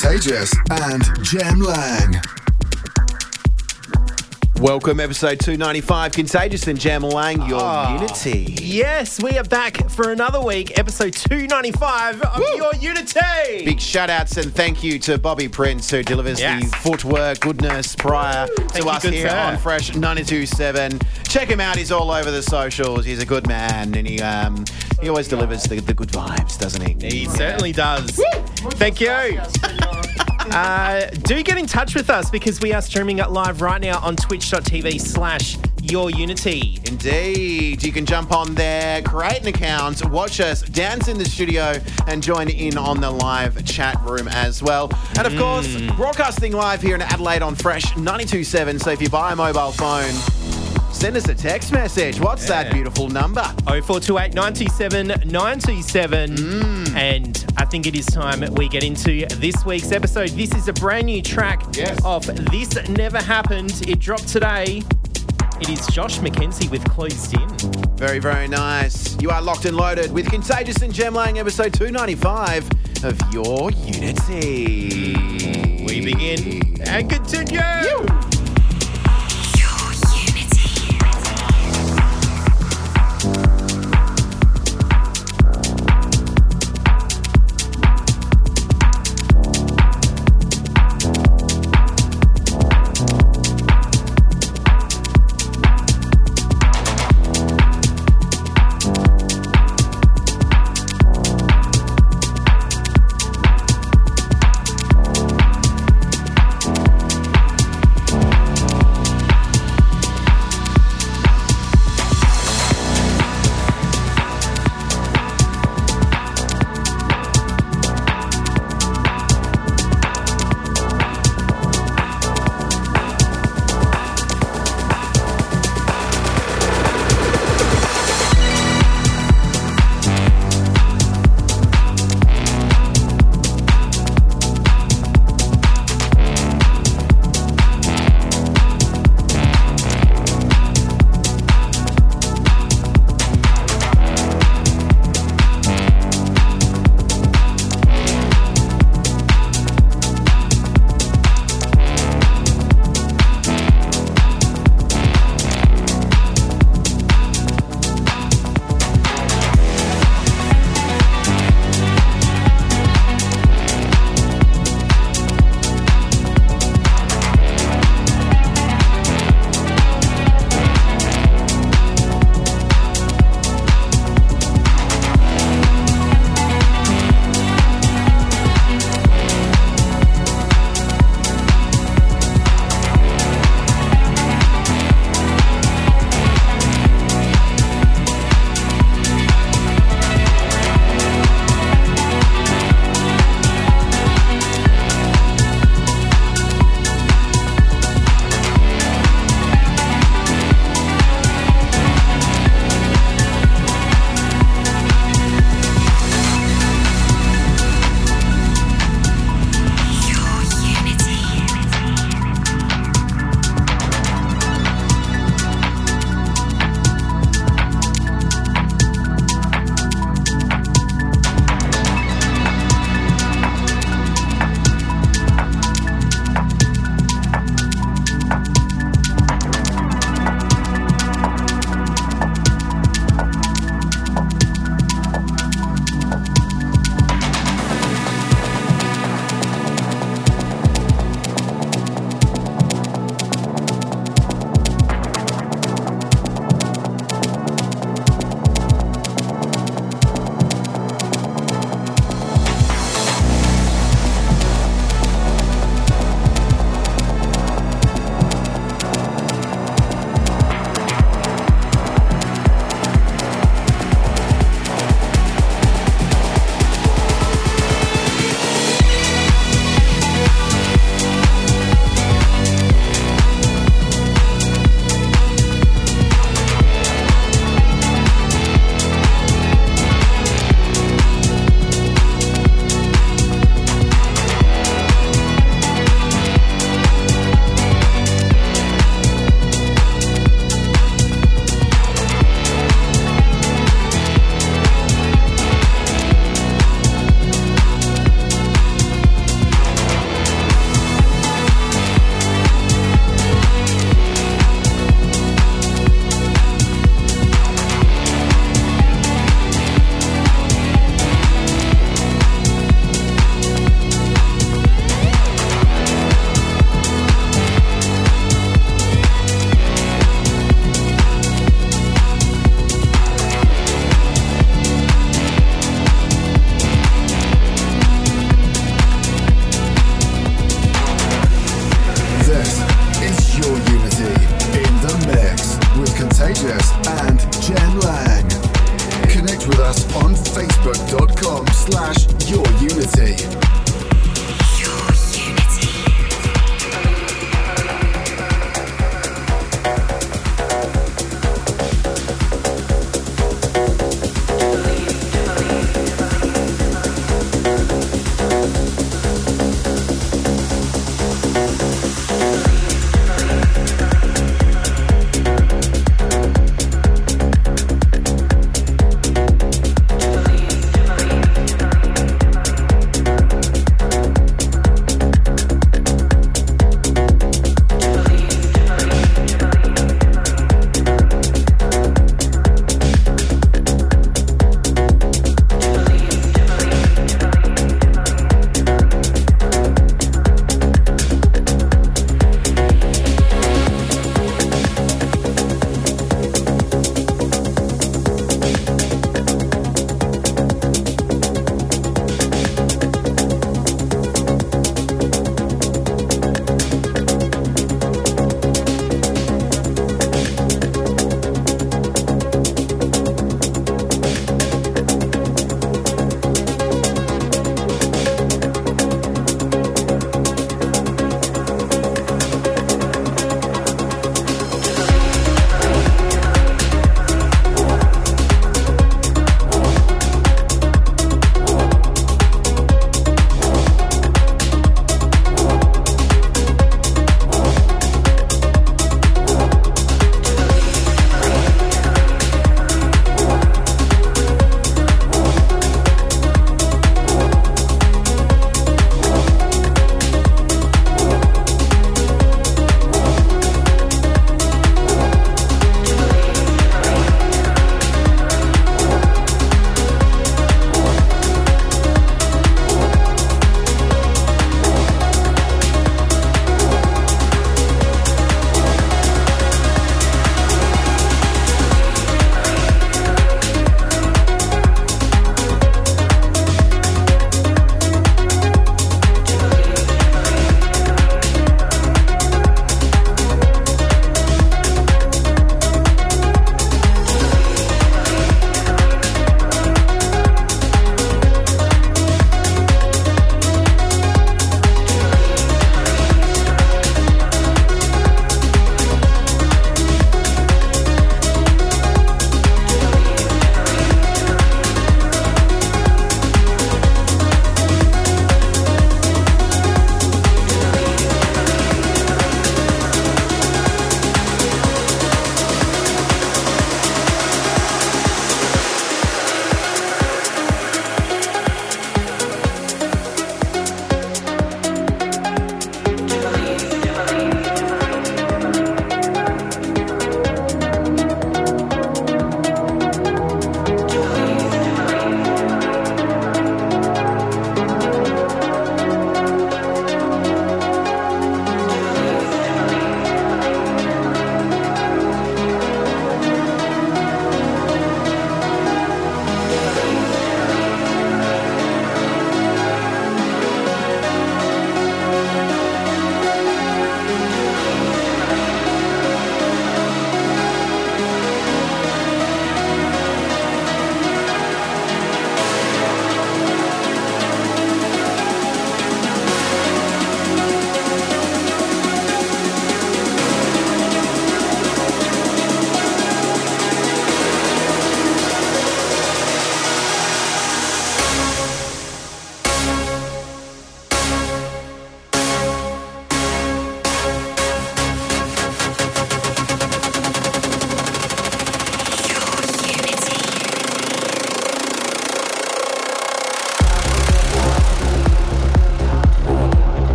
Contagious and Jem Lang. Welcome, episode 295, Contagious and Jem Lang, your Ah. Unity. Yes, we are back for another week, episode 295 of Your Unity. Big shout outs and thank you to Bobby Prince, who delivers Yes. the footwork goodness prior Thank to you, us good here sir. on Fresh 927. Check him out, he's all over the socials. He's a good man and he um, he always delivers the, the good vibes, doesn't he? He certainly does. Thank you. Uh, do get in touch with us because we are streaming it live right now on twitch.tv slash your unity. Indeed. You can jump on there, create an account, watch us dance in the studio, and join in on the live chat room as well. And of course, Mm. broadcasting live here in Adelaide on Fresh 927. So if you buy a mobile phone, send us a text message. What's that beautiful number? 0428 927 927. Mm. And I think it is time we get into this week's episode. This is a brand new track Yes. of This Never Happened. It dropped today. It is Josh McKenzie with Closed In. Very, very nice. You are locked and loaded with Contagious and Jem Lang, episode 295 of Your Unity. We begin and continue.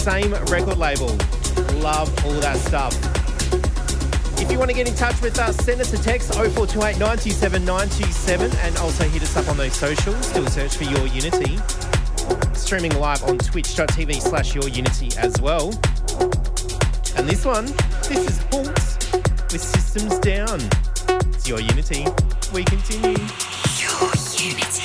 Same record label. Love all that stuff. If you want to get in touch with us, send us a text 0428 927 927 and also hit us up on those socials. Do a search for Your Unity. Streaming live on twitch.tv slash Your Unity as well. And this one, this is Hoult with Systems Down. It's Your Unity. We continue. Your Unity.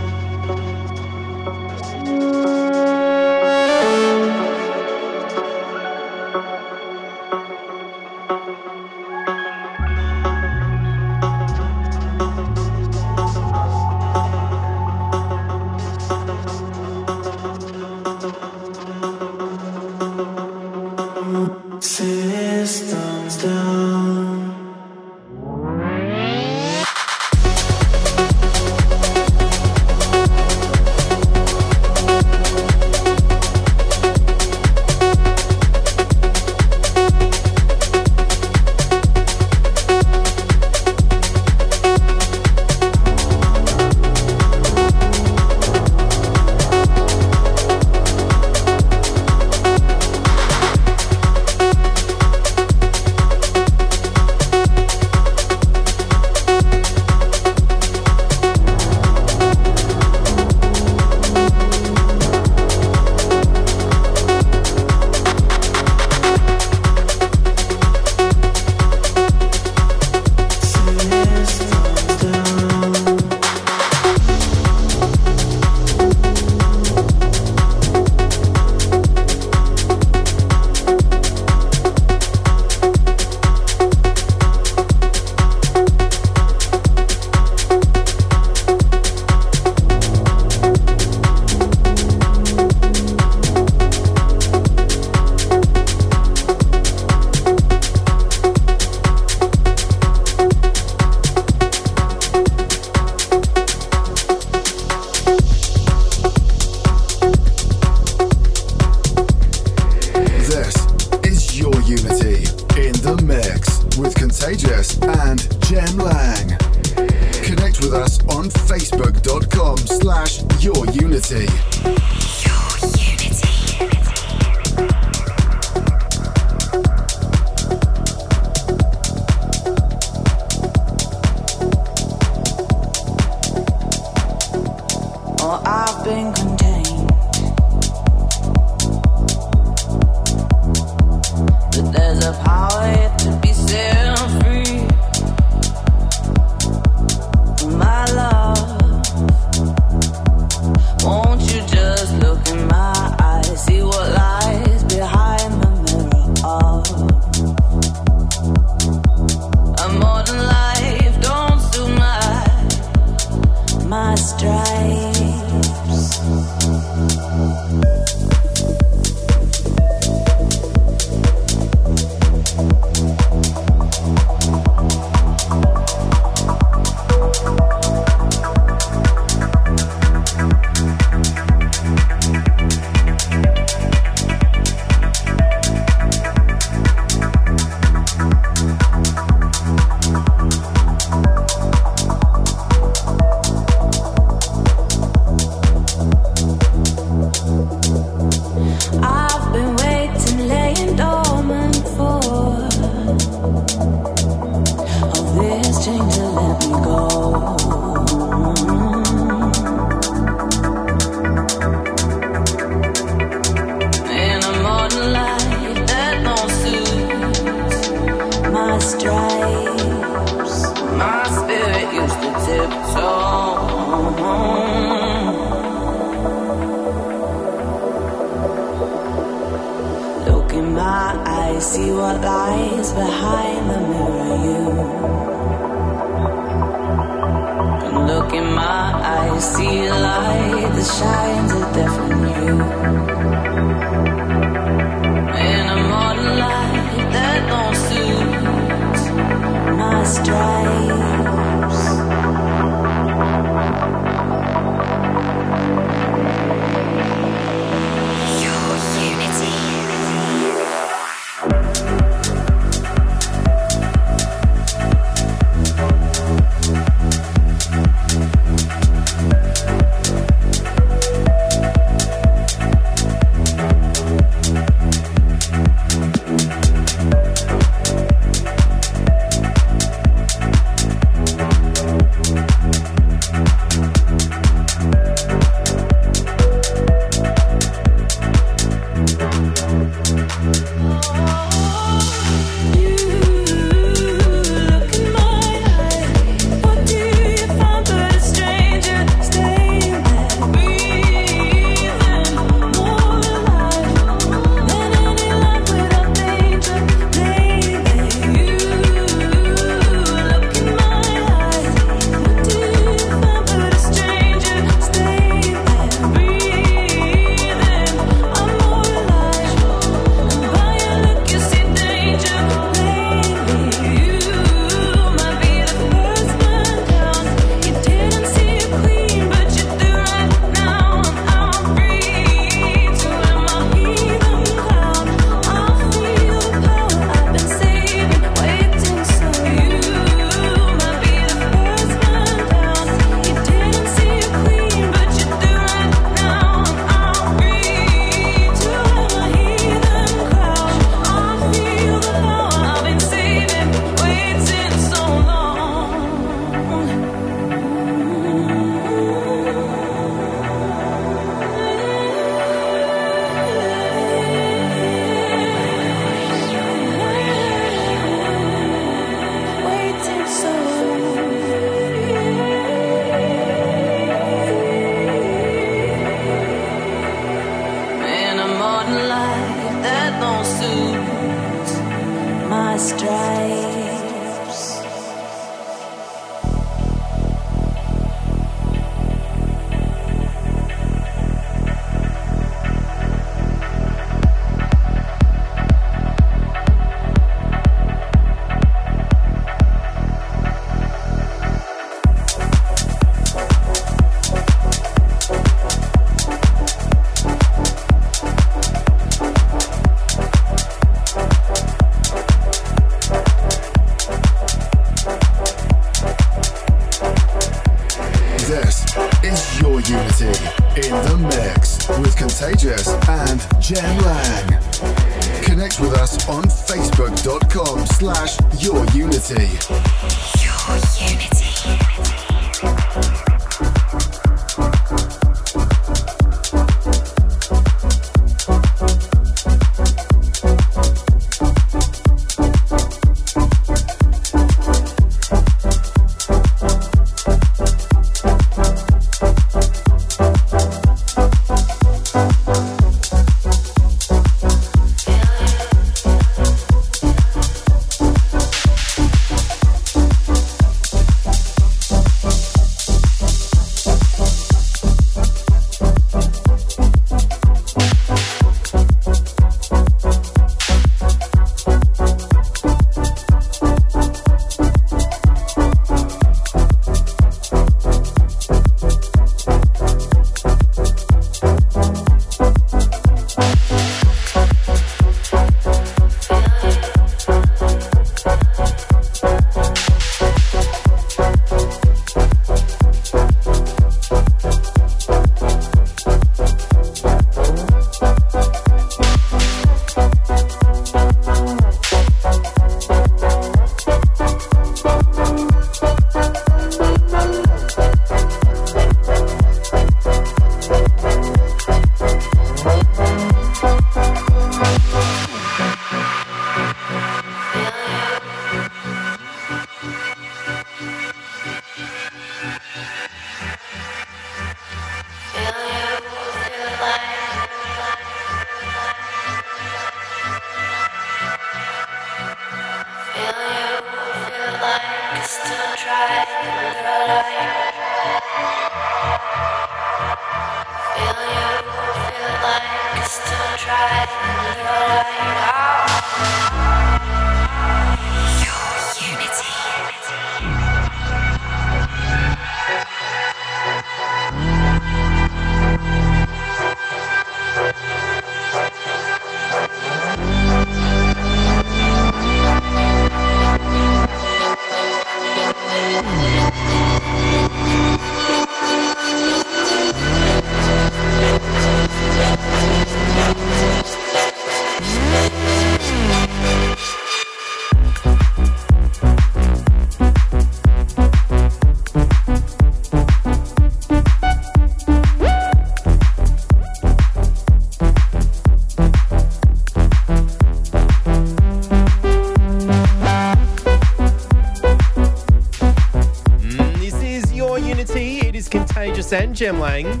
And Jem Lang.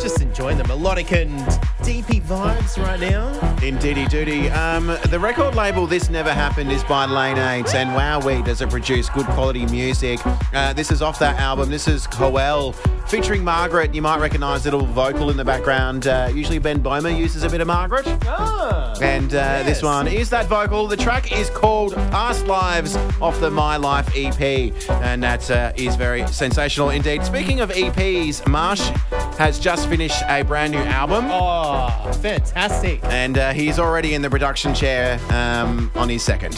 Just enjoying the melodic and deepy vibes right now. Indeedy doody. Um, the record label This Never Happened is by Lane 8, and wowee, does it produce good quality music. Uh, this is off that album. This is Koelle featuring Margret. You might recognise little vocal in the background. Uh, usually Ben Böhmer uses a bit of Margret. Ah, And uh, this one is that vocal. The track is called Past Lives off the My Life EP, and that uh, is very sensational indeed. Speaking of EPs, Marsh has just finished a brand new album. oh, fantastic. And uh, he's already in the production chair um, on his second.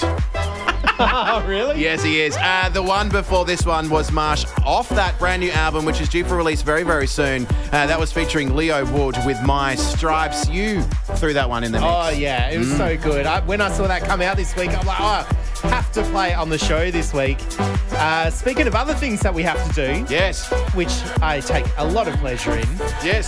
Oh, really? Yes, he is. Uh, the one before this one was Marsh off that brand new album, which is due for release very, very soon. Uh, that was featuring Leo Wood with My Stripes. You threw that one in the mix. Oh, yeah, it was Mm. so good. I, when I saw that come out this week, I'm like, oh, have to play it on the show this week. Uh, speaking of other things that we have to do, Yes, which I take a lot of pleasure in, yes.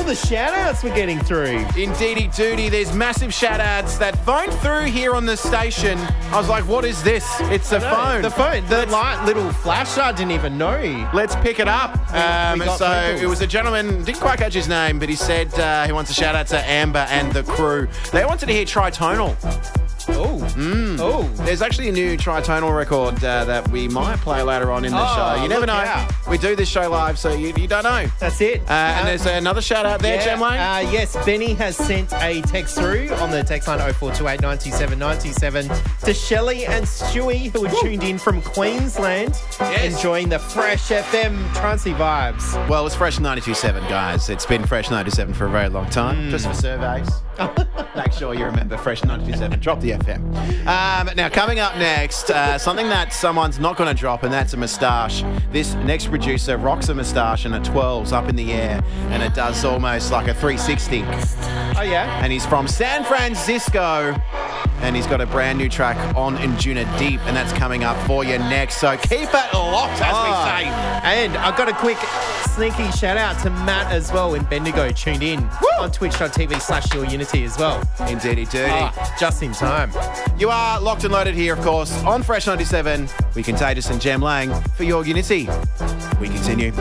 All the shout outs we're getting through. Indeedy duty, there's massive shout outs that phoned through here on the station. I was like, what is this? It's a phone. The phone. The Let's- light little flash. I didn't even know. Let's pick it up. Um, so it was a gentleman, didn't quite catch his name, but he said uh, he wants a shout out to Amber and the crew. They wanted to hear Tritonal. Oh. Oh. There's actually a new tritonal record uh, that we might play later on in the Oh, show. You never know. out. We do this show live, so you, you don't know. That's it. Uh, and there's another shout out there, yeah, Lane. Uh, yes, Benny has sent a text through on the text line 0428 97 97 to Shelley and Stewie, who are tuned in from Queensland, Yes. enjoying the Fresh FM Trancy vibes. well, it's Fresh 92.7, guys. It's been Fresh 97 for a very long time, Hmm. just for surveys. Make sure you remember Fresh 92.7. Drop the FM. Um, now, coming up next, uh, something that someone's not going to drop, and that's a moustache. This next producer rocks a moustache and it twirls up in the air, and it does almost like a 360. Oh, yeah? and he's from San Francisco. And he's got a brand new track on Injuna Deep, and that's coming up for you next. So keep it locked, as Oh, we say. And I've got a quick sneaky shout out to Matt as well in Bendigo, tuned in on twitch.tv slash your unity as well. Indeedy doody. Ah, just in time. You are locked and loaded here, of course, on Fresh 97. We Contagious and Jem Lang for your Unity. We continue.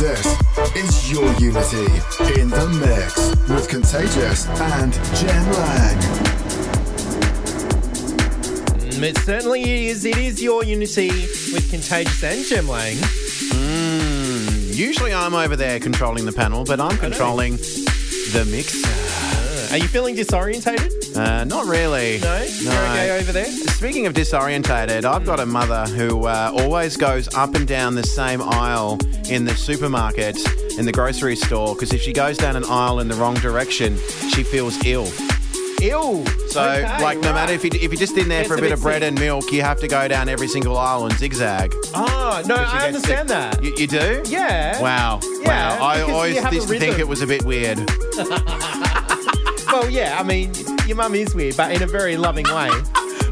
This is your Unity in the mix with Contagious and Jem Lang. Mm, It certainly is. It is your unity with Contagious and Jem Lang. Usually I'm over there controlling the panel, but I'm controlling the mix. Are you feeling disorientated? Uh, not really. No? You're okay over there? Speaking of disorientated, I've got a mother who uh, always goes up and down the same aisle in the supermarket, in the grocery store, because if she goes down an aisle in the wrong direction, she feels ill. Ill. So, Okay, like, no right. matter if, you, if you're just in there Gets for a a bit bit of bread sick. and milk, you have to go down every single aisle and zigzag. Oh, no, I understand sick. that. You, you do? yeah. Wow. Yeah, wow. I always used to think it was a bit weird. Well, yeah, I mean, your mum is weird, but in a very loving way.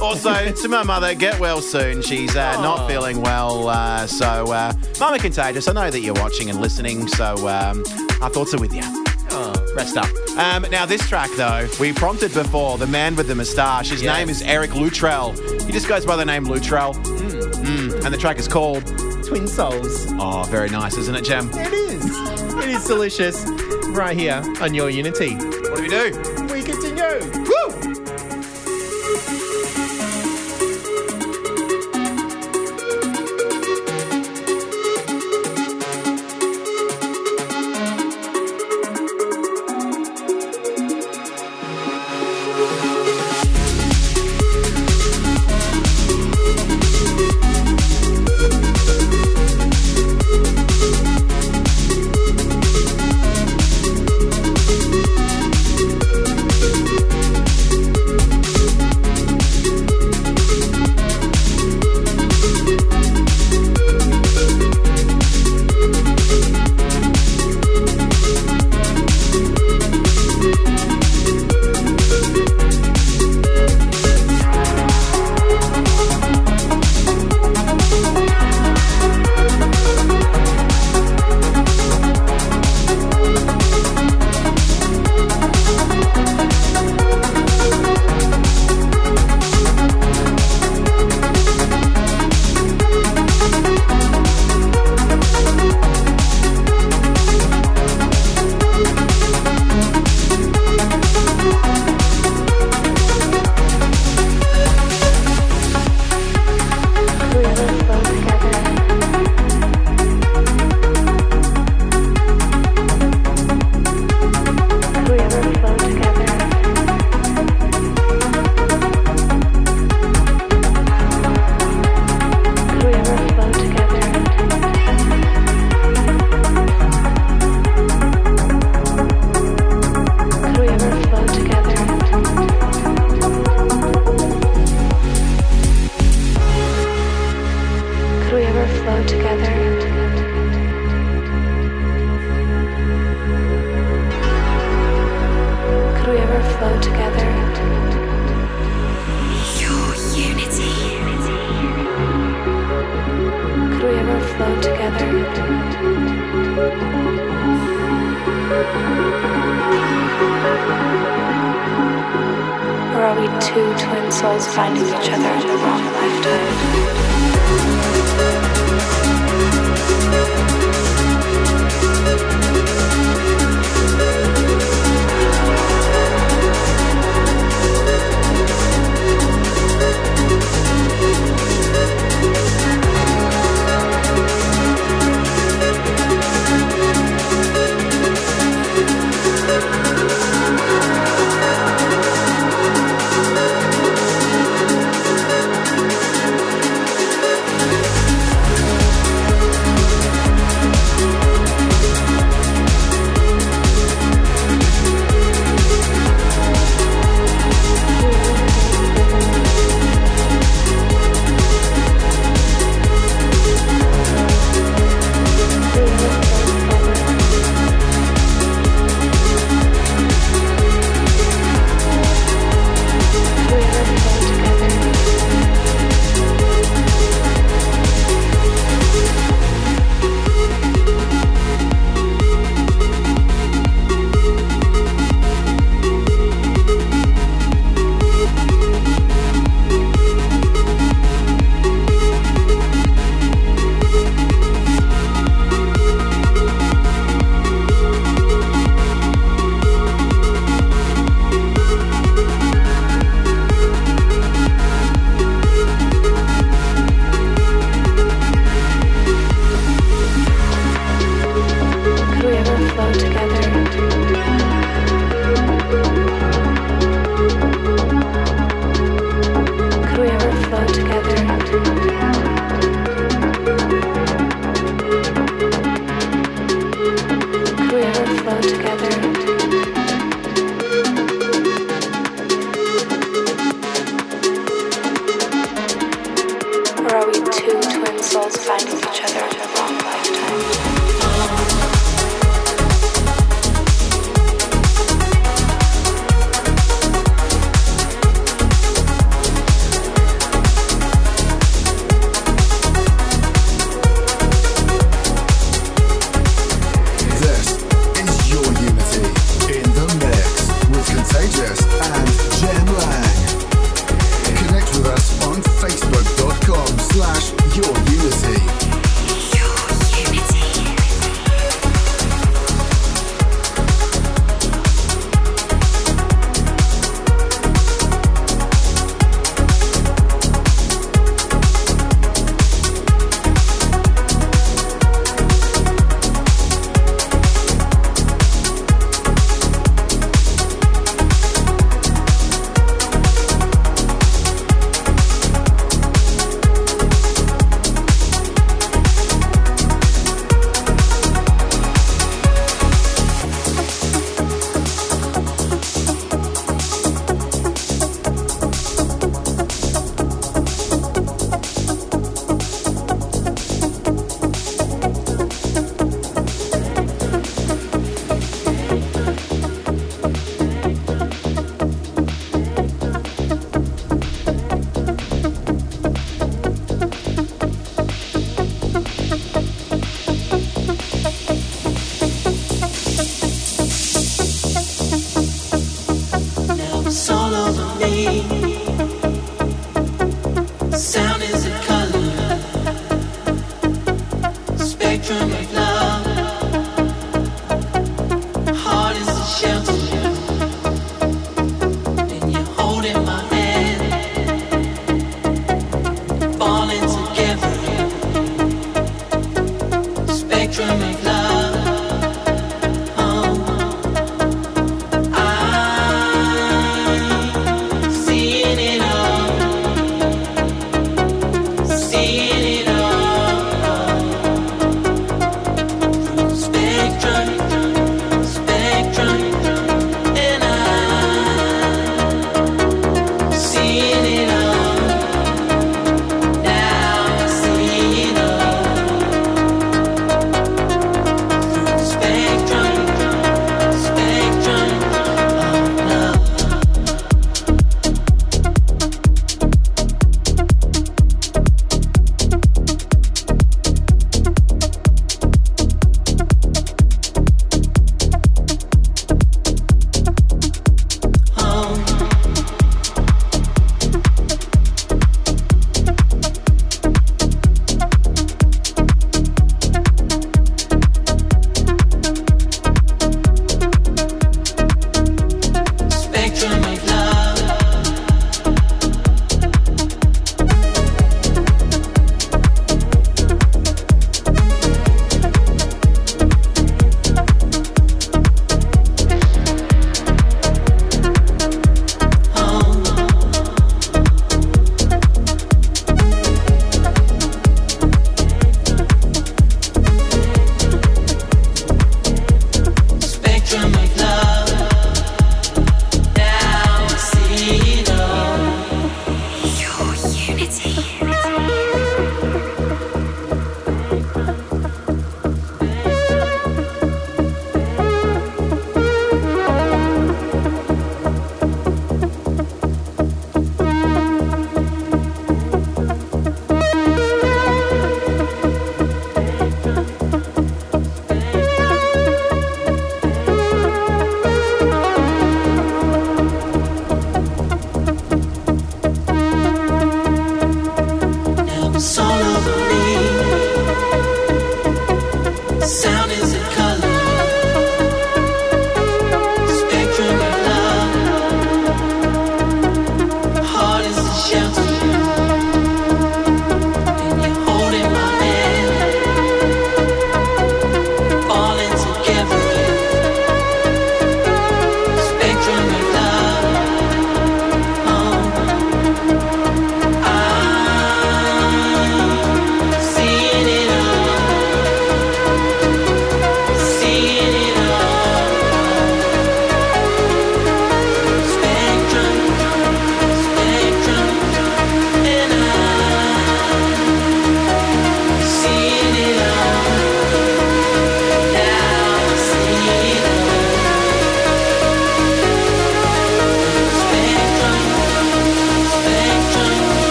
Also, to my mother, get well soon. She's uh, not feeling well. Uh, so, uh, Mama Contagious, I know that you're watching and listening, so um, our thoughts are with you. Oh. Rest up. Um, now, this track, though, we prompted before the man with the moustache. His Yes. name is Eric Luttrell. He just goes by the name Luttrell. Mm. And the track is called. Twin souls. Oh, very nice, isn't it, Jem? It is. It is delicious. Right here on your Unity. Do? We continue. Woo!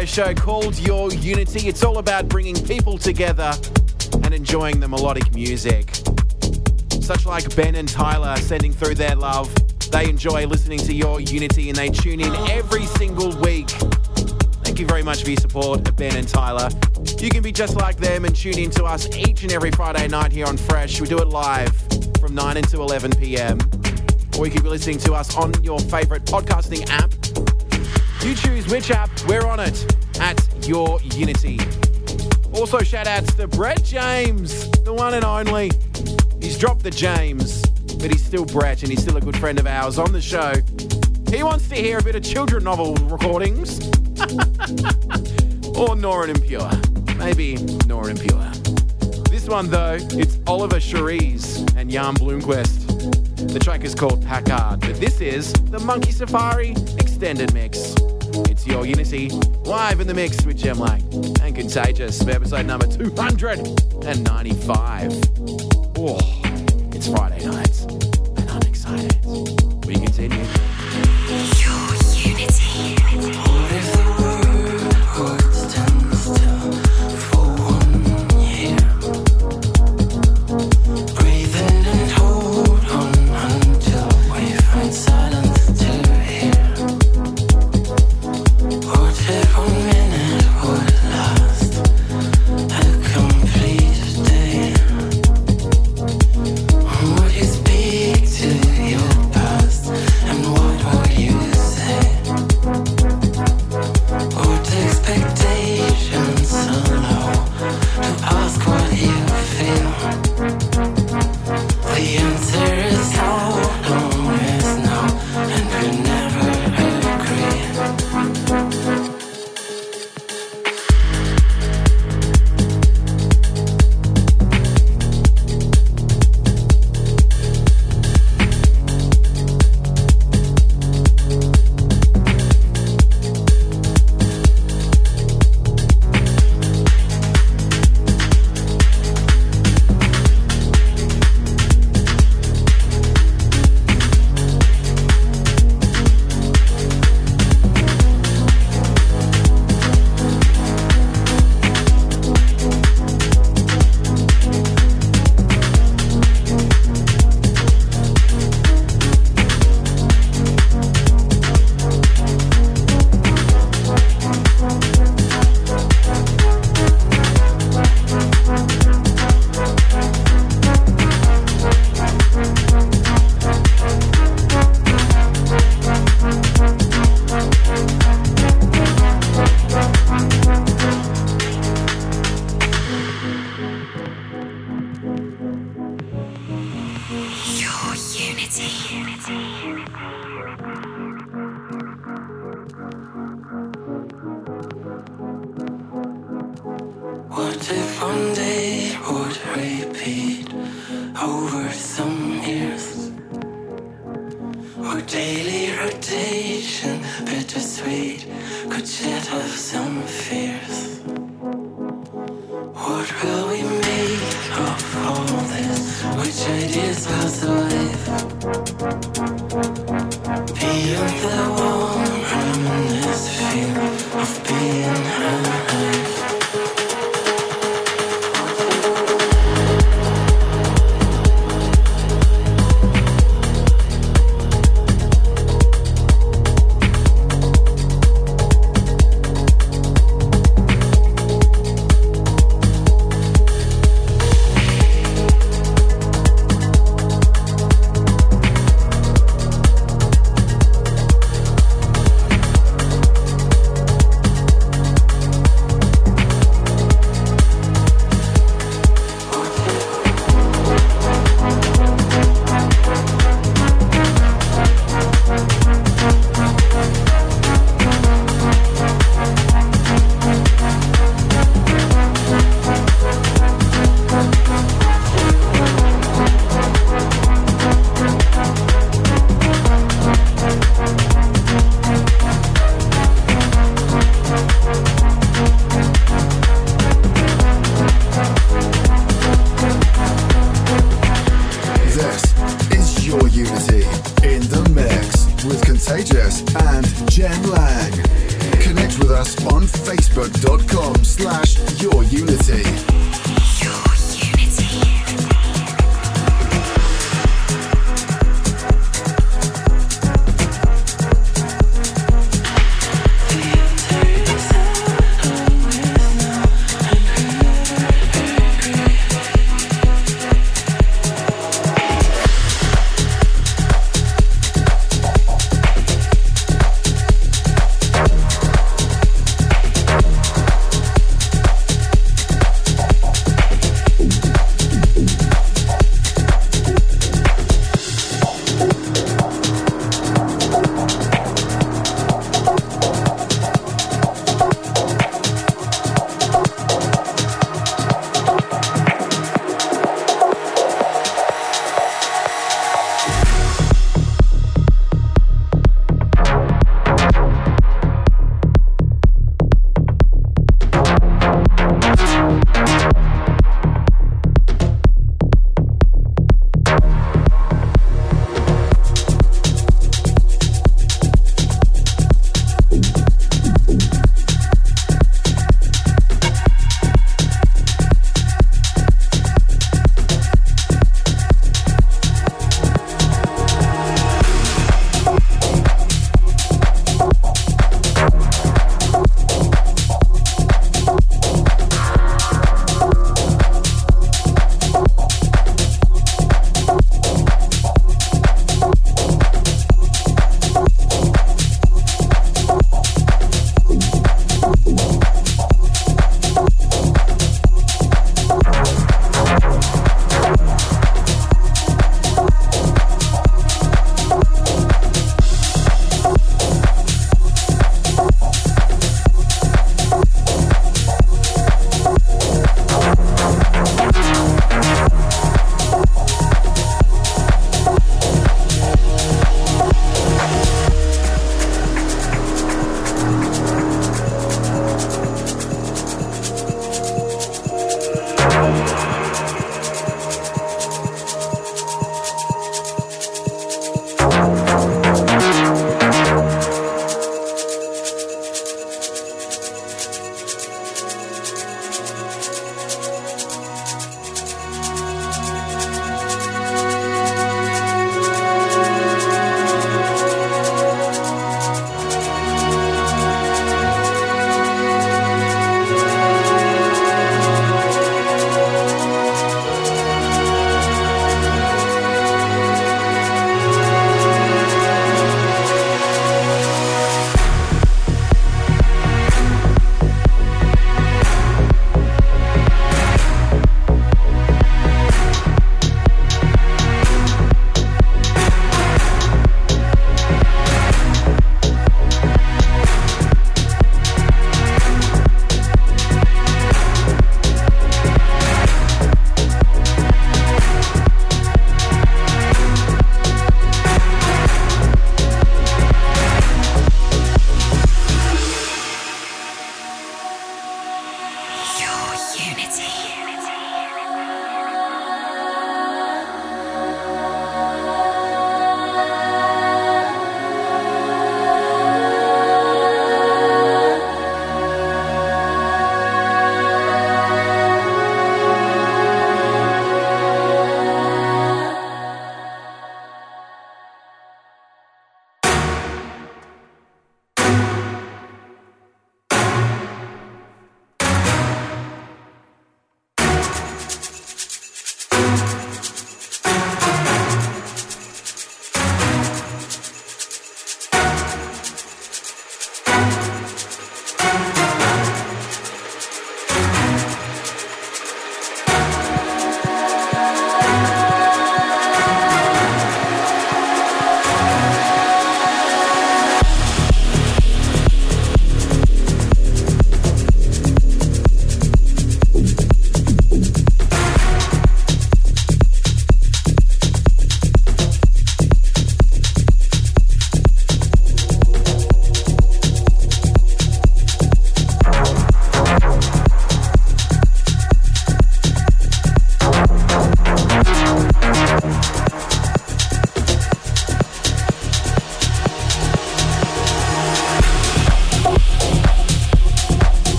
Radio show called Your Unity. It's all about bringing people together and enjoying the melodic music. Such like Ben and Tyler sending through their love they enjoy listening to your Unity and they tune in every single week. Thank you very much for your support, Ben and Tyler. You can be just like them and tune in to us each and every Friday night here on Fresh. We do it live from 9 until 11 p.m. Or you can be listening to us on your favorite podcasting app. You choose which app, we're on it Your Unity. Also, shout outs to Brett James, the one and only. He's dropped the James but he's still Brett and he's still a good friend of ours on the show. He wants to hear a bit of children novel recordings. or Nora En Pure. Maybe Nora En Pure. This one, though, it's Oliver Schories and Jan Blomqvist. The track is called Packard, but this is the Monkey Safari Extended Mix. It's your Unity, live in the mix with Jem Lang and Contagious episode number 295. Oh,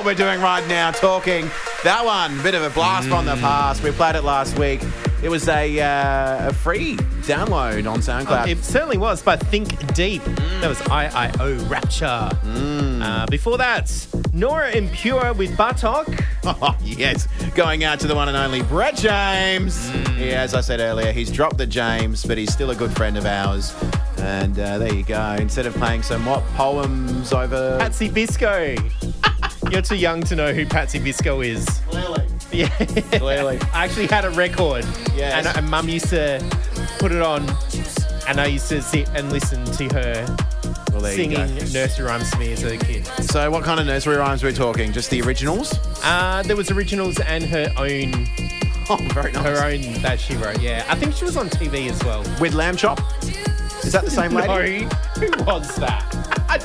what we're doing right now, talking. That one, bit of a blast from the past. We played it last week. It was a, uh, a free download on SoundCloud. It certainly was, but Think Deep. That was IIO Rapture. Uh, before that, Nora En Pure with Bartok. Oh, yes. Going out to the one and only Brett James. Yeah, as I said earlier, he's dropped the James, but he's still a good friend of ours. And uh, there you go. Instead of playing some what poems over. Patsy Biscoe. You're too young to know who Patsy Biscoe is. Clearly. Yeah. Clearly. I actually had a record. Yes. And, and mum used to put it on, and I used to sit and listen to her Well, singing nursery rhymes to me as a kid. So, what kind of nursery rhymes were we talking? Just the originals? Uh, there was originals and her own, Oh, very nice. her own that she wrote. Yeah, I think she was on TV as well. With Lamb Chop? Is that the same lady? No, who was that?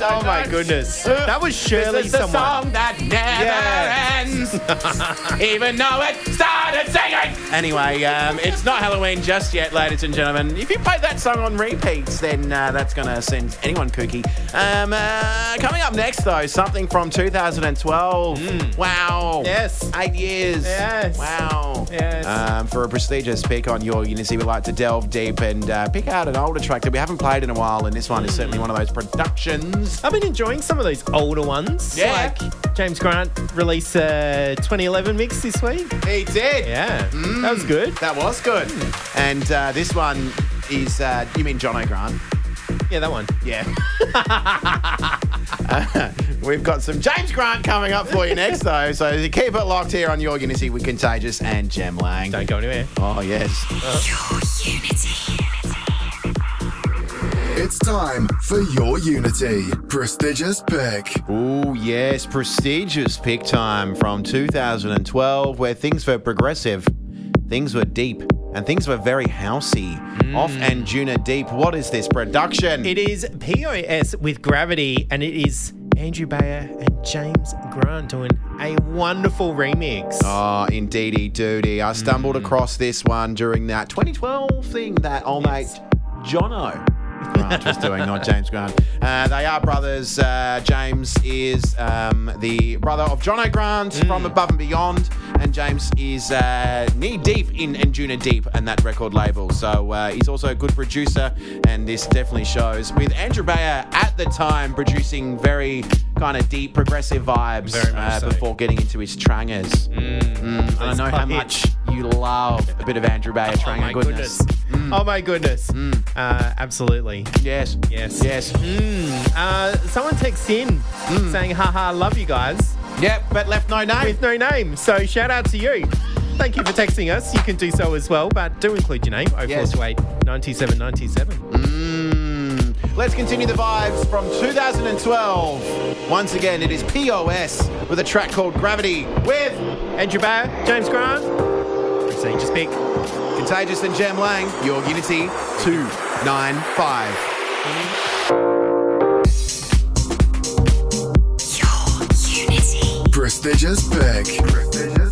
Oh my goodness, that was Shirley This is the someone. song that never ends, even though it started singing. Anyway, um, it's not Halloween just yet, ladies and gentlemen. If you play that song on repeats, then uh, that's going to send anyone kooky. Um, uh, coming up next, though, something from 2012. Wow. Yes. Eight years. Yes. Wow. Yes. Um, for a prestigious pick on your Unity, we like to delve deep and uh, pick out an older track that we haven't played in a while, and this one is certainly one of those productions. I've been enjoying some of those older ones. Yeah. Like James Grant released a 2011 mix this week. He did. Yeah. That was good. That was good. And uh, this one is, uh, you mean Jono Grant? Yeah, that one. Yeah. We've got some James Grant coming up for you next, though. So keep it locked here on Your Unity with Contagious and Jem Lang. Don't go anywhere. Oh, yes. Your Unity. It's time for your Unity. Prestigious pick. Oh, yes. Prestigious pick time from 2012, where things were progressive, things were deep, and things were very housey. Hmm. Off Anjunadeep. What is this production? It is POS with Gravity, and it is Andrew Bayer and James Grant doing a wonderful remix. Oh, indeedy doody. I stumbled mm-hmm. across this one during that 2012 thing that old Yes. mate Jono Grant was doing, not James Grant. Uh, they are brothers. Uh, James is um, the brother of Jono Grant from Above and Beyond, and James is uh, knee deep in Anjunadeep and that record label. So uh, he's also a good producer, and this definitely shows. With Andrew Bayer at the time producing very kind of deep progressive vibes uh, so. before getting into his trangers. Mm, I Those know how much you love a bit of Andrew Bayer Oh Tranger my goodness. goodness. Oh my goodness. Uh, absolutely. Yes. Yes. Yes. Uh, someone texts in saying, haha, love you guys, Yep, but left no name. with no name. So shout out to you. Thank you for texting us. You can do so as well, but do include your name. Yes. 0428 9797. Mm. Let's continue the vibes from 2012. Once again, it is POS with a track called Gravity with Andrew Bayer, James Grant. Prestigious pick. Contagious and Jem Lang, your Unity 295. Prestigious pick. Prestigious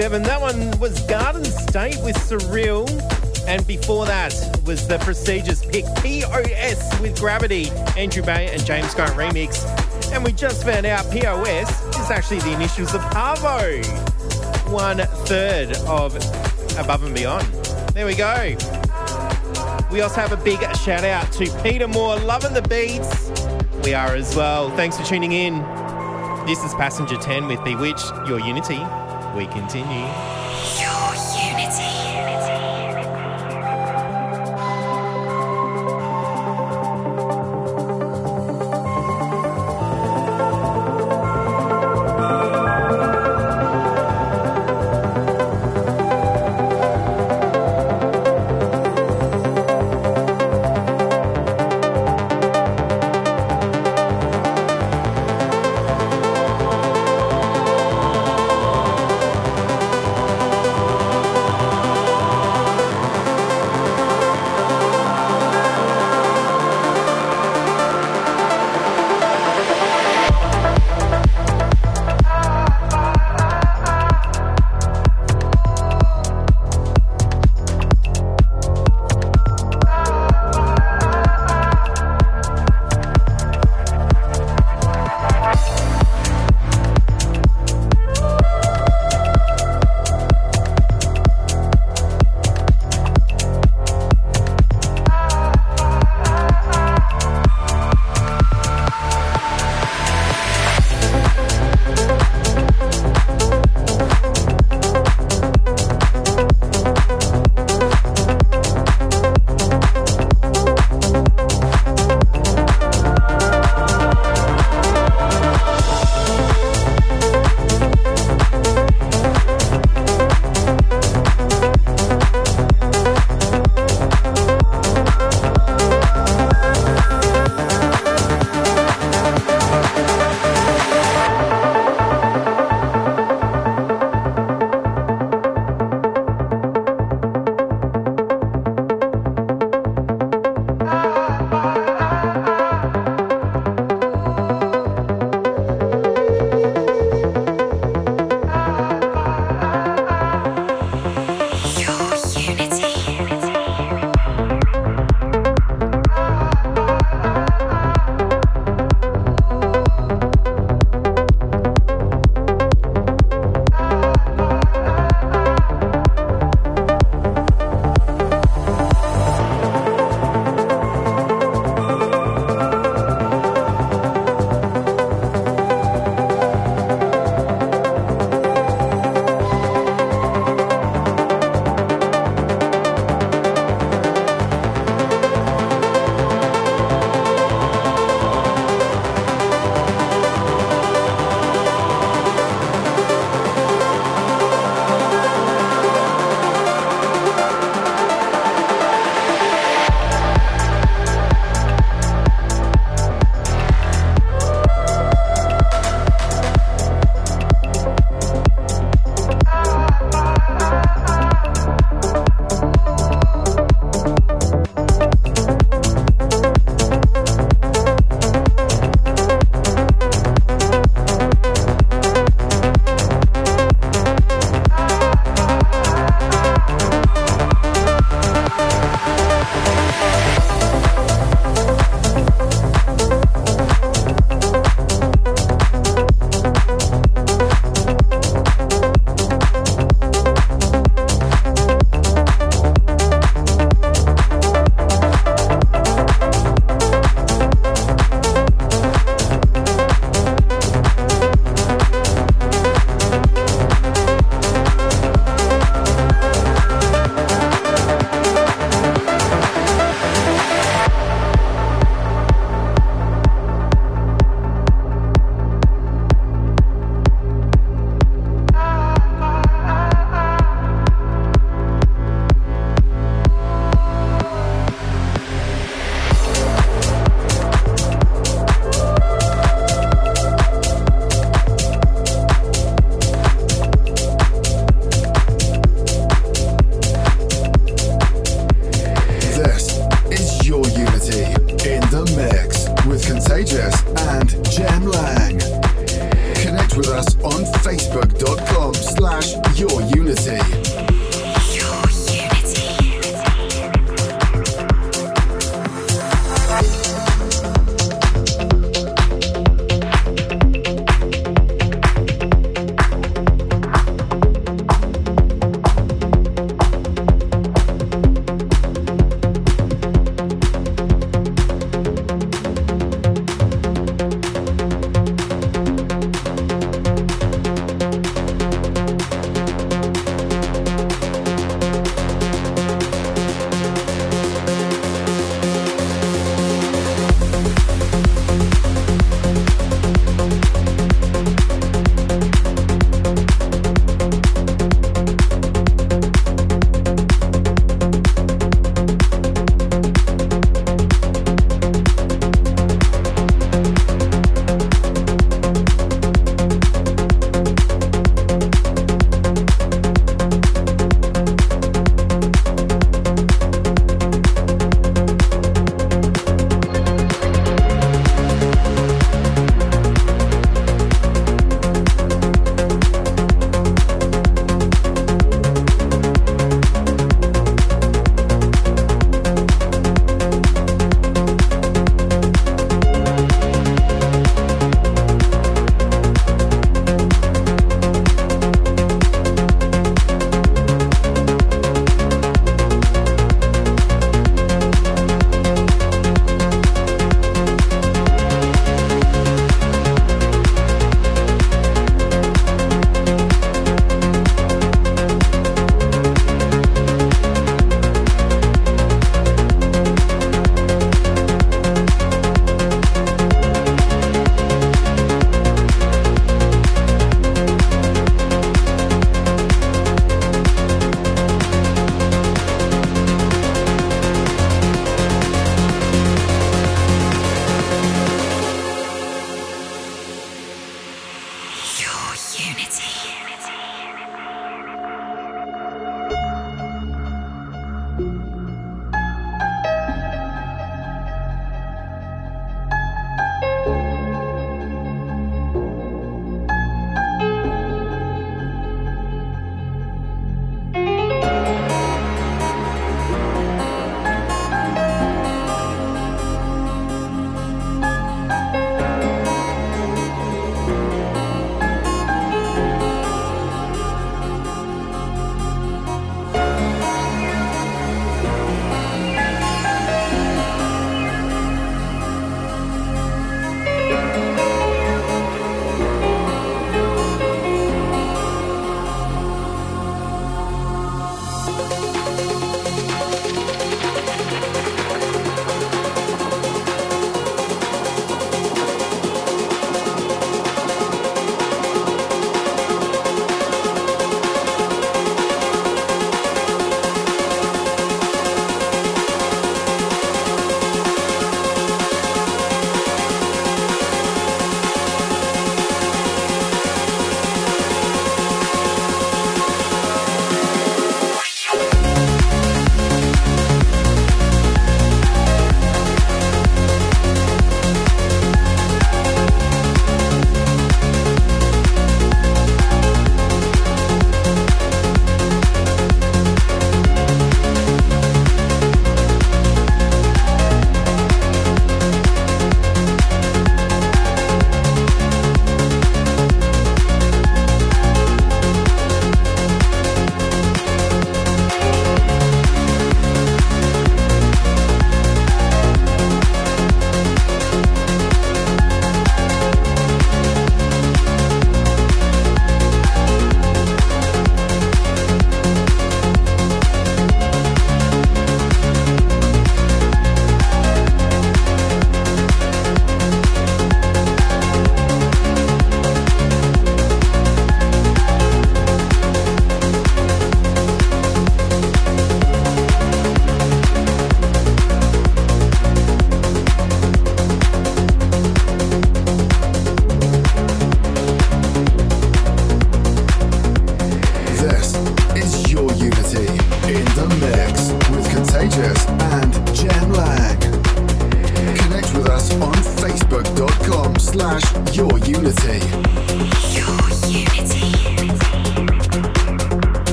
97. That one was Garden State with Surreal. And before that was the prestigious pick POS with Gravity, Andrew Bayer and James Grant remix. And we just found out POS is actually the initials of Paavo. One third of Above and Beyond. There we go. We also have a big shout out to Peter Moore, loving the beats. We are as well. Thanks for tuning in. This is Passenger 10 with Bewitched, your Unity. We continue.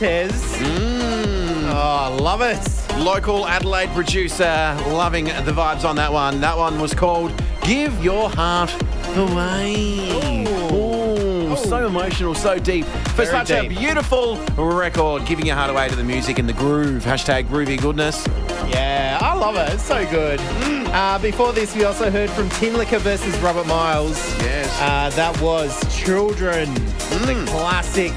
New Motez. Mm. Oh, love it. Local Adelaide producer, loving the vibes on that one. That one was called Give Your Heart Away. Ooh, so emotional, so deep. For Very such a beautiful record, giving your heart away to the music and the groove. Hashtag groovy goodness. Yeah, I love it. It's so good. Uh, before this, we also heard from Tinlicker versus Robert Miles. Yes. Uh, that was Children, the classic.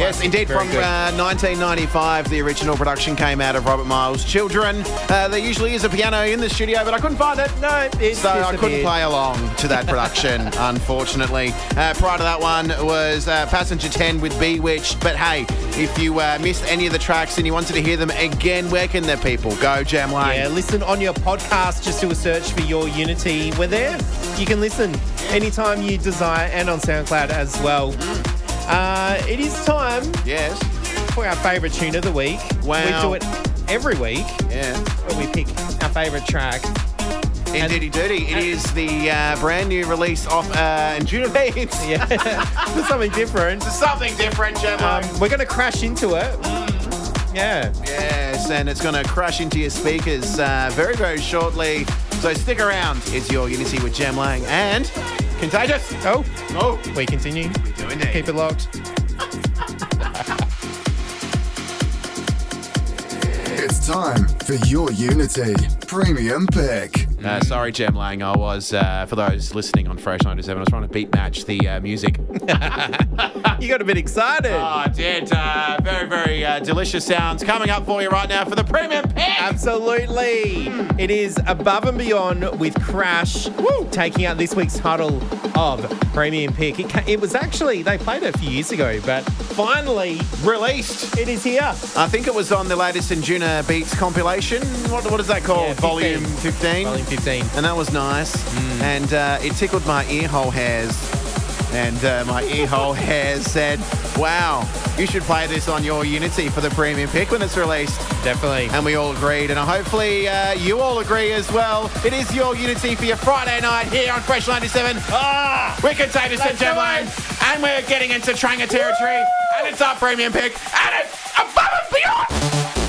Yes, indeed. Very From uh, 1995, the original production came out of Robert Miles' Children. Uh, there usually is a piano in the studio, but I couldn't find it. No, it's So I couldn't play along to that production, unfortunately. Uh, prior to that one was uh, Passenger 10 with Bewitched. But hey, if you uh, missed any of the tracks and you wanted to hear them again, where can the people go, Jem Lang? Yeah, listen on your podcast. Just do a search for Your Unity. We're there. You can listen anytime you desire and on SoundCloud as well. Uh, it is time Yes. for our favourite tune of the week. Wow. We do it every week Yeah. where we pick our favourite track. Indeedy Duty. It is the uh, brand new release off uh, Anjunabeats. Yeah, for something different. Something different, Um, we're going to crash into it. Yeah. Yes, and it's going to crush into your speakers uh, very, very shortly. So stick around. It's your Unity with Jem Lang and Contagious. Oh, Oh, we continue. We. Keep it locked. It's time for your Unity Premium Pick. Uh, sorry, Jem Lang. I was, uh, for those listening on Fresh 97, I was trying to beat match the uh, music. You got a bit excited. Oh, I did. Uh, very, very uh, delicious sounds coming up for you right now for the premium pick. Absolutely. It is Above and Beyond with Crash taking out this week's title of Premium Pick. It, ca- it was actually, they played it a few years ago, but finally Released. it is here. I think it was on the latest Anjunabeats compilation. What, what is that called? Yeah, 15. Volume 15. Volume 15. And that was nice. And uh, it tickled my ear hole hairs. And uh, my ear hole hairs said, wow, you should play this on your Unity for the premium pick when it's released. Definitely. And we all agreed, and hopefully uh, you all agree as well. It is your Unity for your Friday night here on Fresh 97. Ah, Let's and Jem do Lang, it. and we're getting into Tranga territory, and it's our premium pick, and it's above and beyond.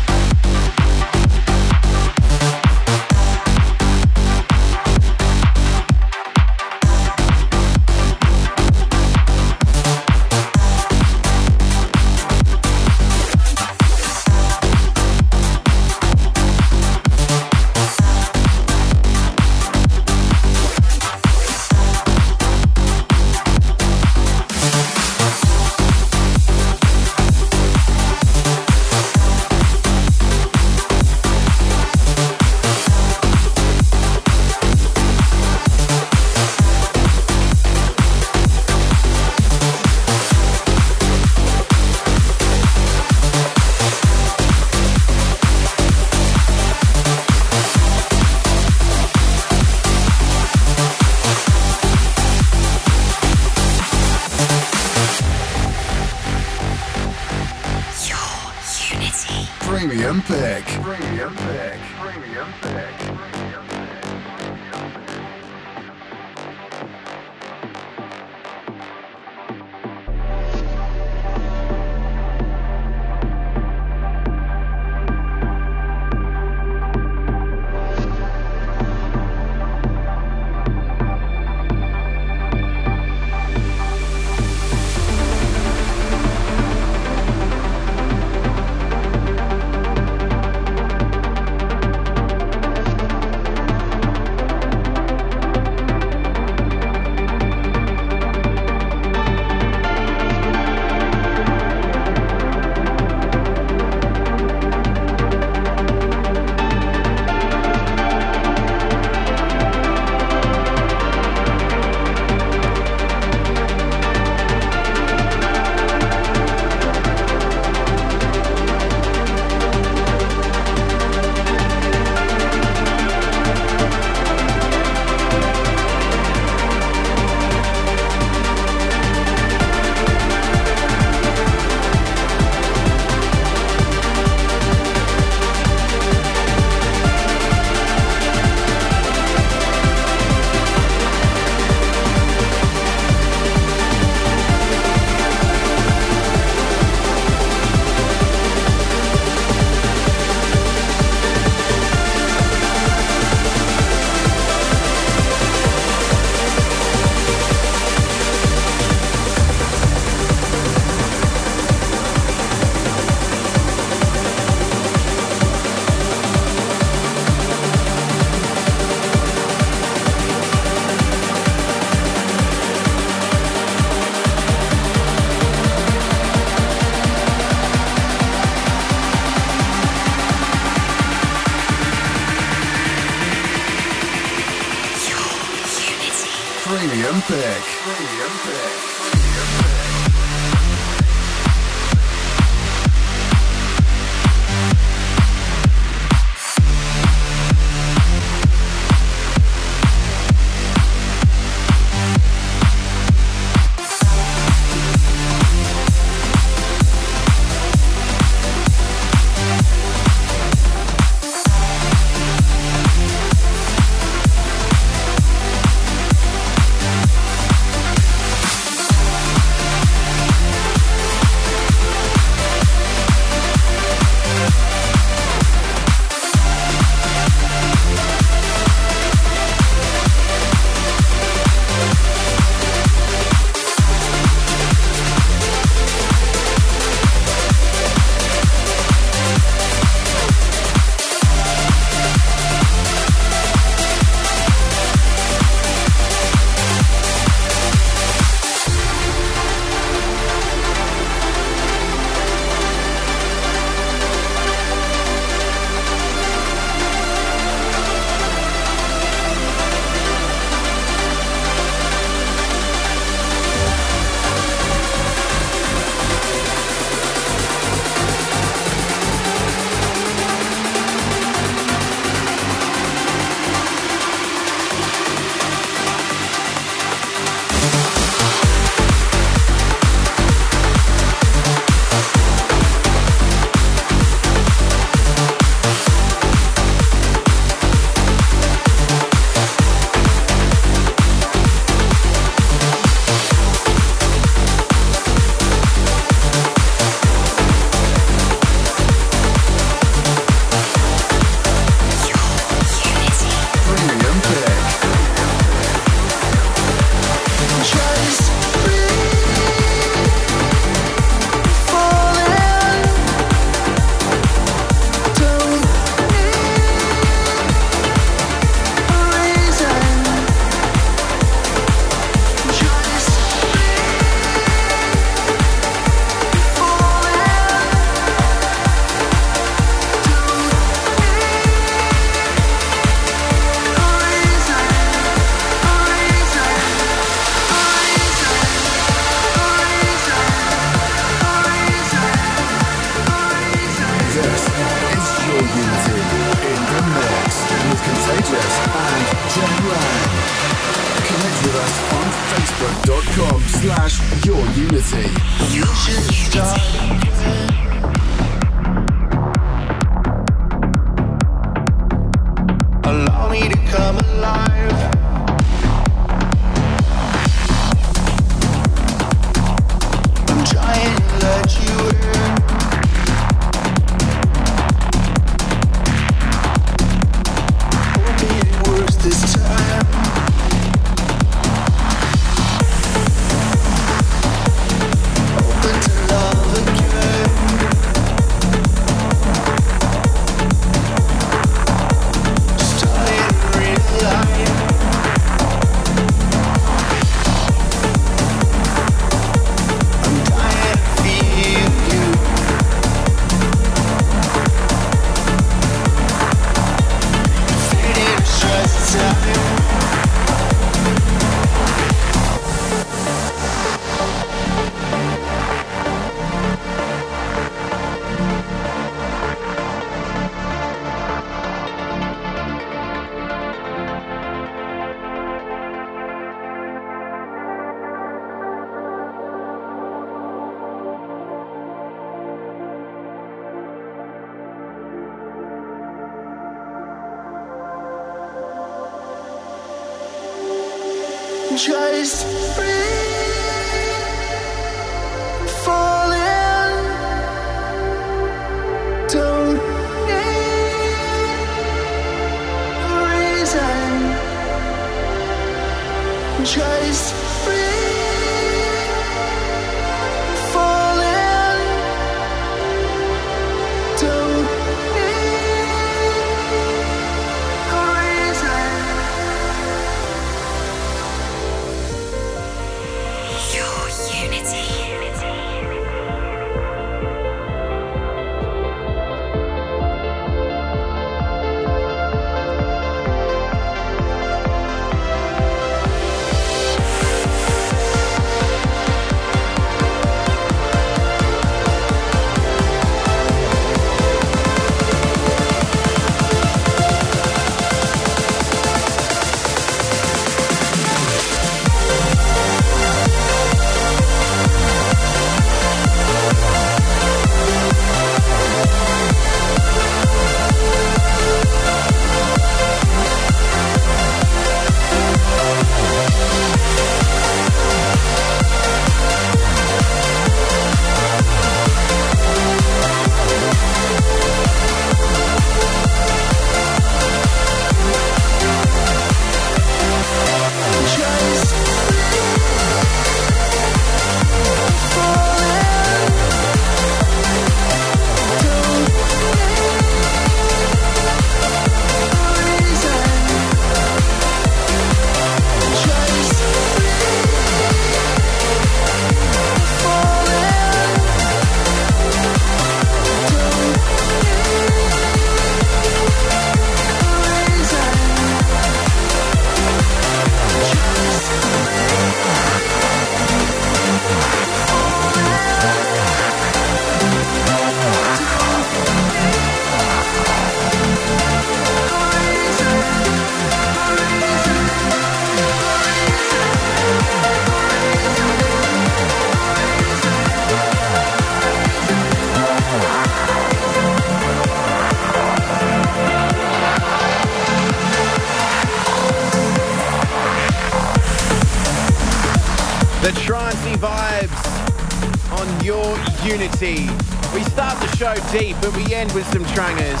We start the show deep, but we end with some trangers.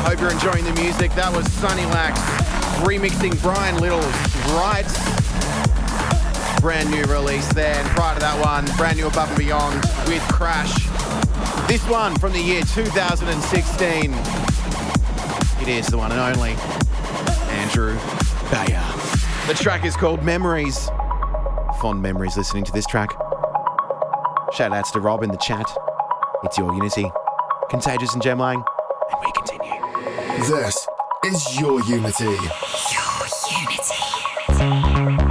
Hope you're enjoying the music. That was Sunny Lax remixing Bryn Liedl's Rites. Brand new release there. And prior to that one, brand new Above and Beyond with Crash. This one from the year 2016. It is the one and only Andrew Bayer. The track is called Memories. Fond memories listening to this track. Shout outs to Rob in the chat. It's your Unity. Contagious and Jem Lang. And we continue. This is your unity. Your unity.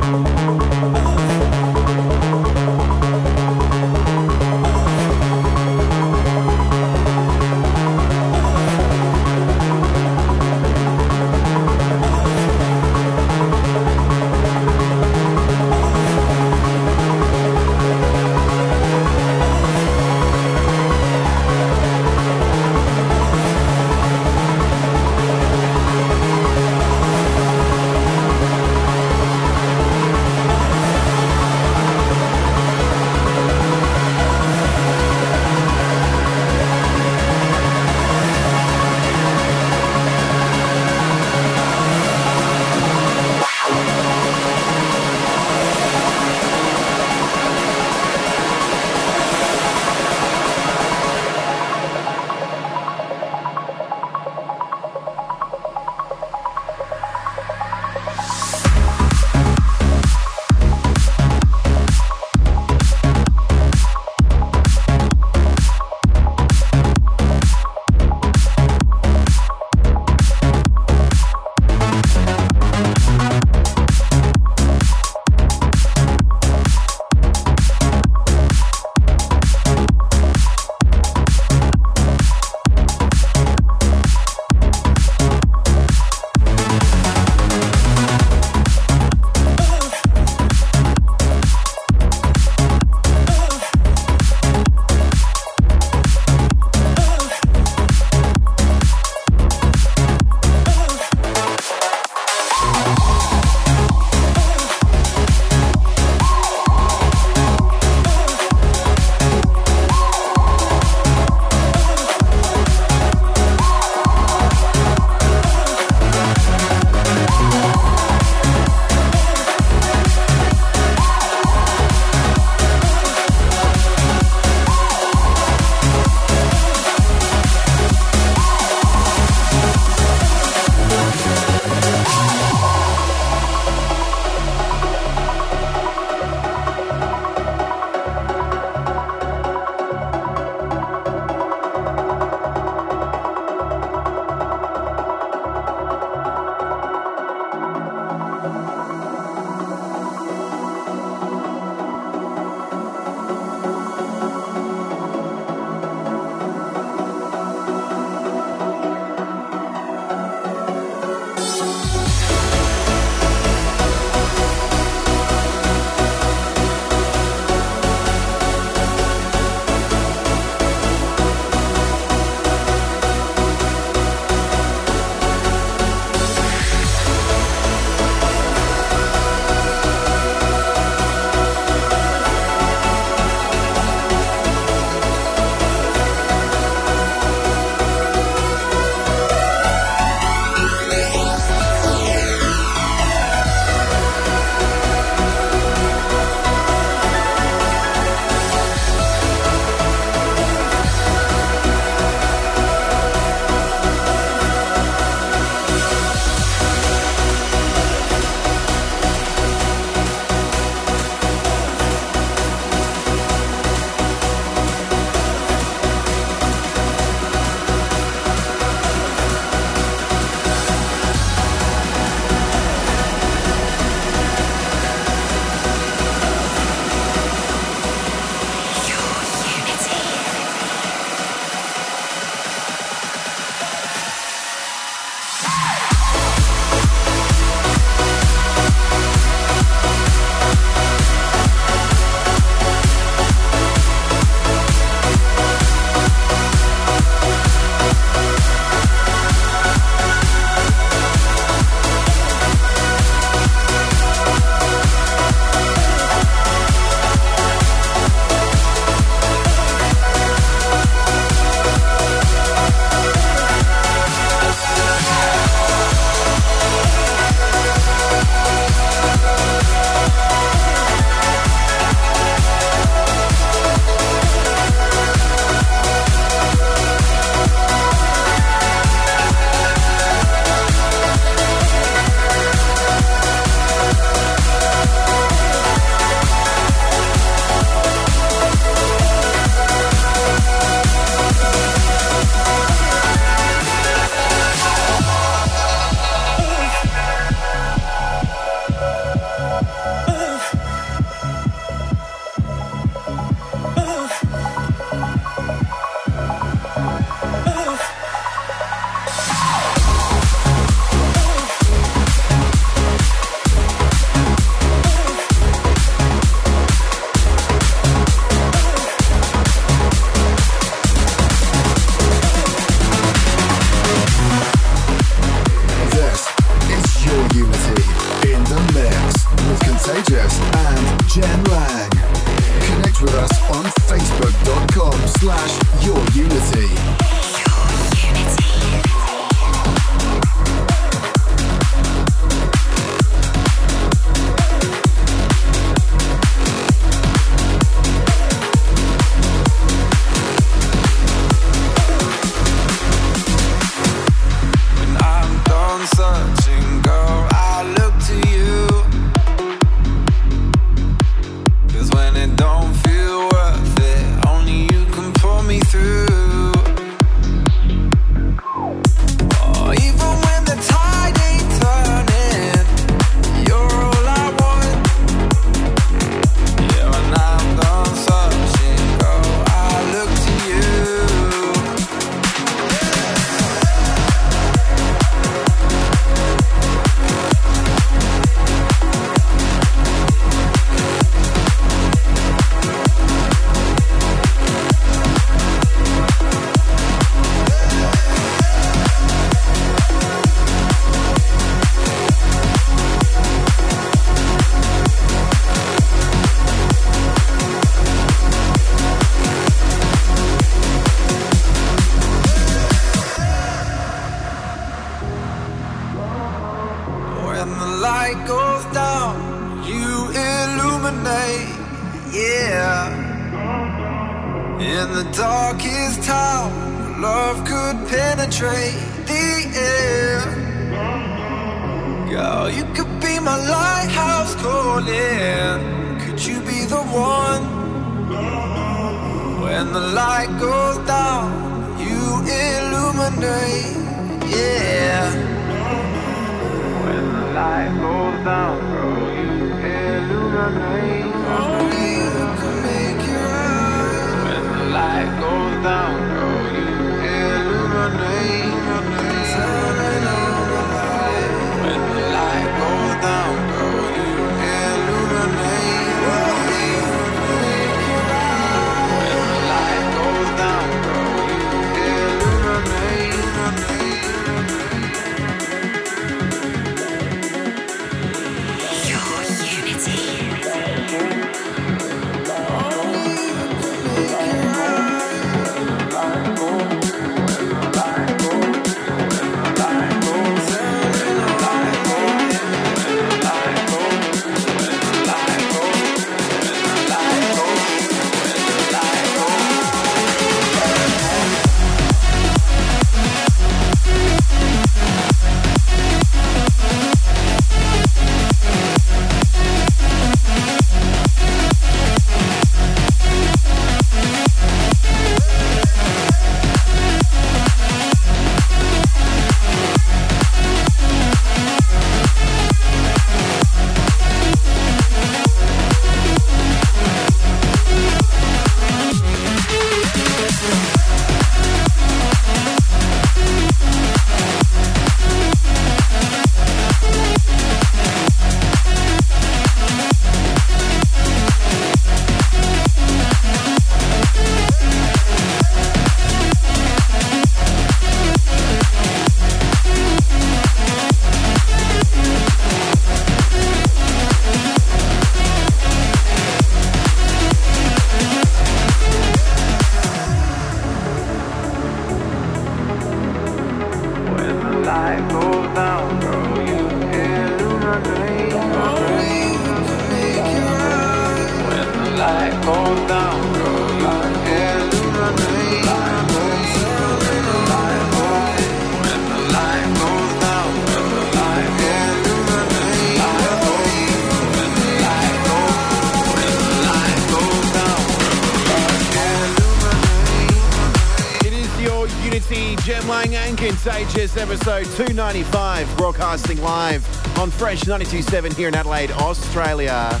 Episode 295, broadcasting live on Fresh 927 here in Adelaide, Australia,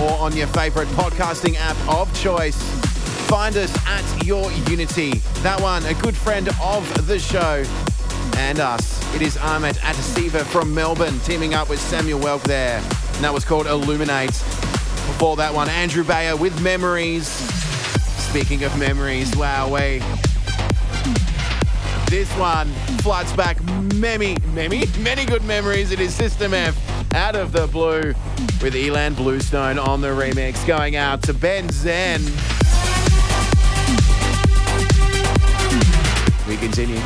or on your favourite podcasting app of choice. Find us at Your Unity. That one, a good friend of the show and us. It is Ahmet Atasever from Melbourne, teaming up with Samuel Welc there. And that was called Illuminate. Before that one, Andrew Bayer with Memories. Speaking of memories, wow, way. This one floods back many, many, many good memories. It is System F out of the blue with Ilan Bluestone on the remix going out to Ben Zen. We continue.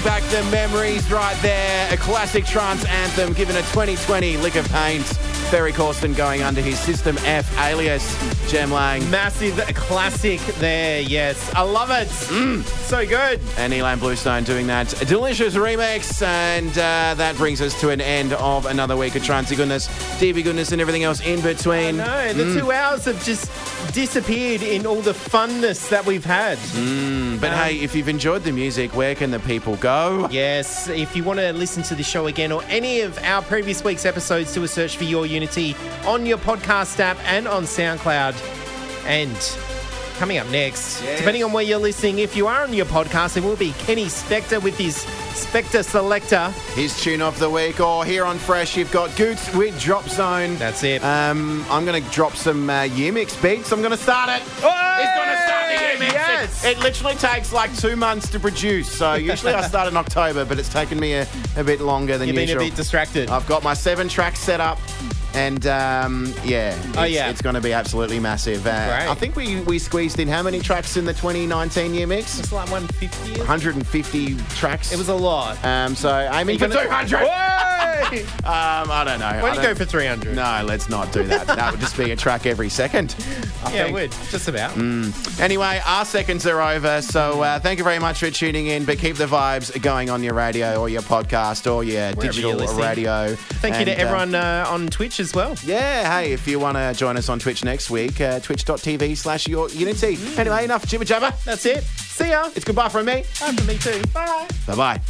Flooding back the memories right there. A classic trance anthem given a 2020 lick of paint. Ferry Corsten going under his System F alias, Jem Lang. Massive classic there, yes. I love it. Mm. So good. and Ilan Bluestone doing that delicious remix. And uh, that brings us to an end of another week of Trancey goodness, DB goodness, and everything else in between. No, the Mm. two hours have just disappeared in all the funness that we've had. But Um, hey, if you've enjoyed the music, where can the people go? Yes, if you want to listen to the show again or any of our previous week's episodes, do a search for Your Unity on your podcast app and on SoundCloud. And coming up next, Yes. depending on where you're listening, if you are on your podcast, it will be Kenny Spector with his Spector Selector. His tune of the week, or here on Fresh, you've got Goots with Drop Zone. That's it. Um, I'm going to drop some uh, year mix beats. I'm going to start it. He's going to start the year mix. Yes. It, it literally takes like two months to produce. So usually I start in October, but it's taken me a, a bit longer than You've been a bit distracted. I've got my seven tracks set up. And um, yeah, it's, Oh, yeah. it's going to be absolutely massive. Uh, Great. I think we, we squeezed in how many tracks in the 2019 year mix? It's like 150. 150 tracks. It was a lot. Um, so aiming for 200. gonna- Why Um, I don't know. don't you go for 300? No, let's not do that. that would just be a track every second. I Yeah, it would. Just about. Anyway, our seconds are over. So uh, thank you very much for tuning in. But keep the vibes going on your radio or your podcast or your digital radio. Thank you And, to uh, everyone uh, on Twitch as well. yeah, hey, if you want to join us on Twitch next week, uh, twitch.tv slash your unity. Anyway, enough jibber jabber. That's it. See ya. It's goodbye from me. Bye for me too. Bye. Bye bye.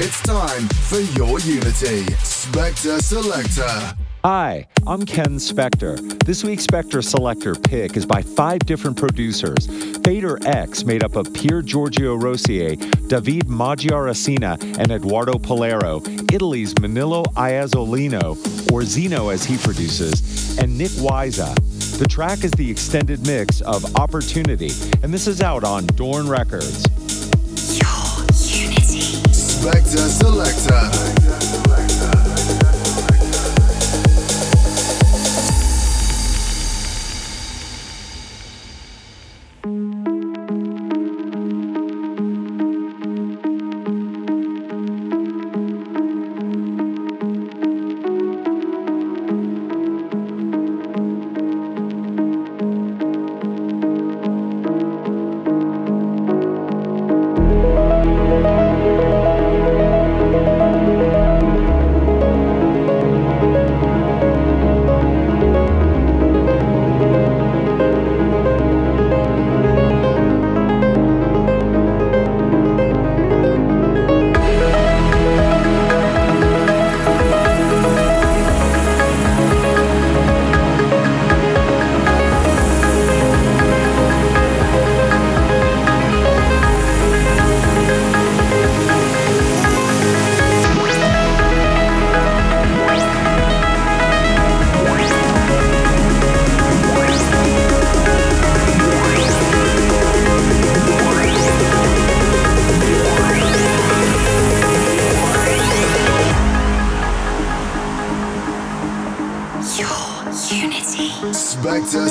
It's time for your Unity Spector Selector. Hi, I'm Ken Spector. This week's Spector Selector pick is by five different producers. FaderX, made up of Pier Giorgio Rossier, David Maggiaracina, and Eduardo Polero, Italy's Manilo Iazzolino, or Zheno as he produces, and Nik Wiza. The track is the extended mix of Opportunity, and this is out on Dorn Records. Spector Selector.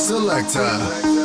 Selector.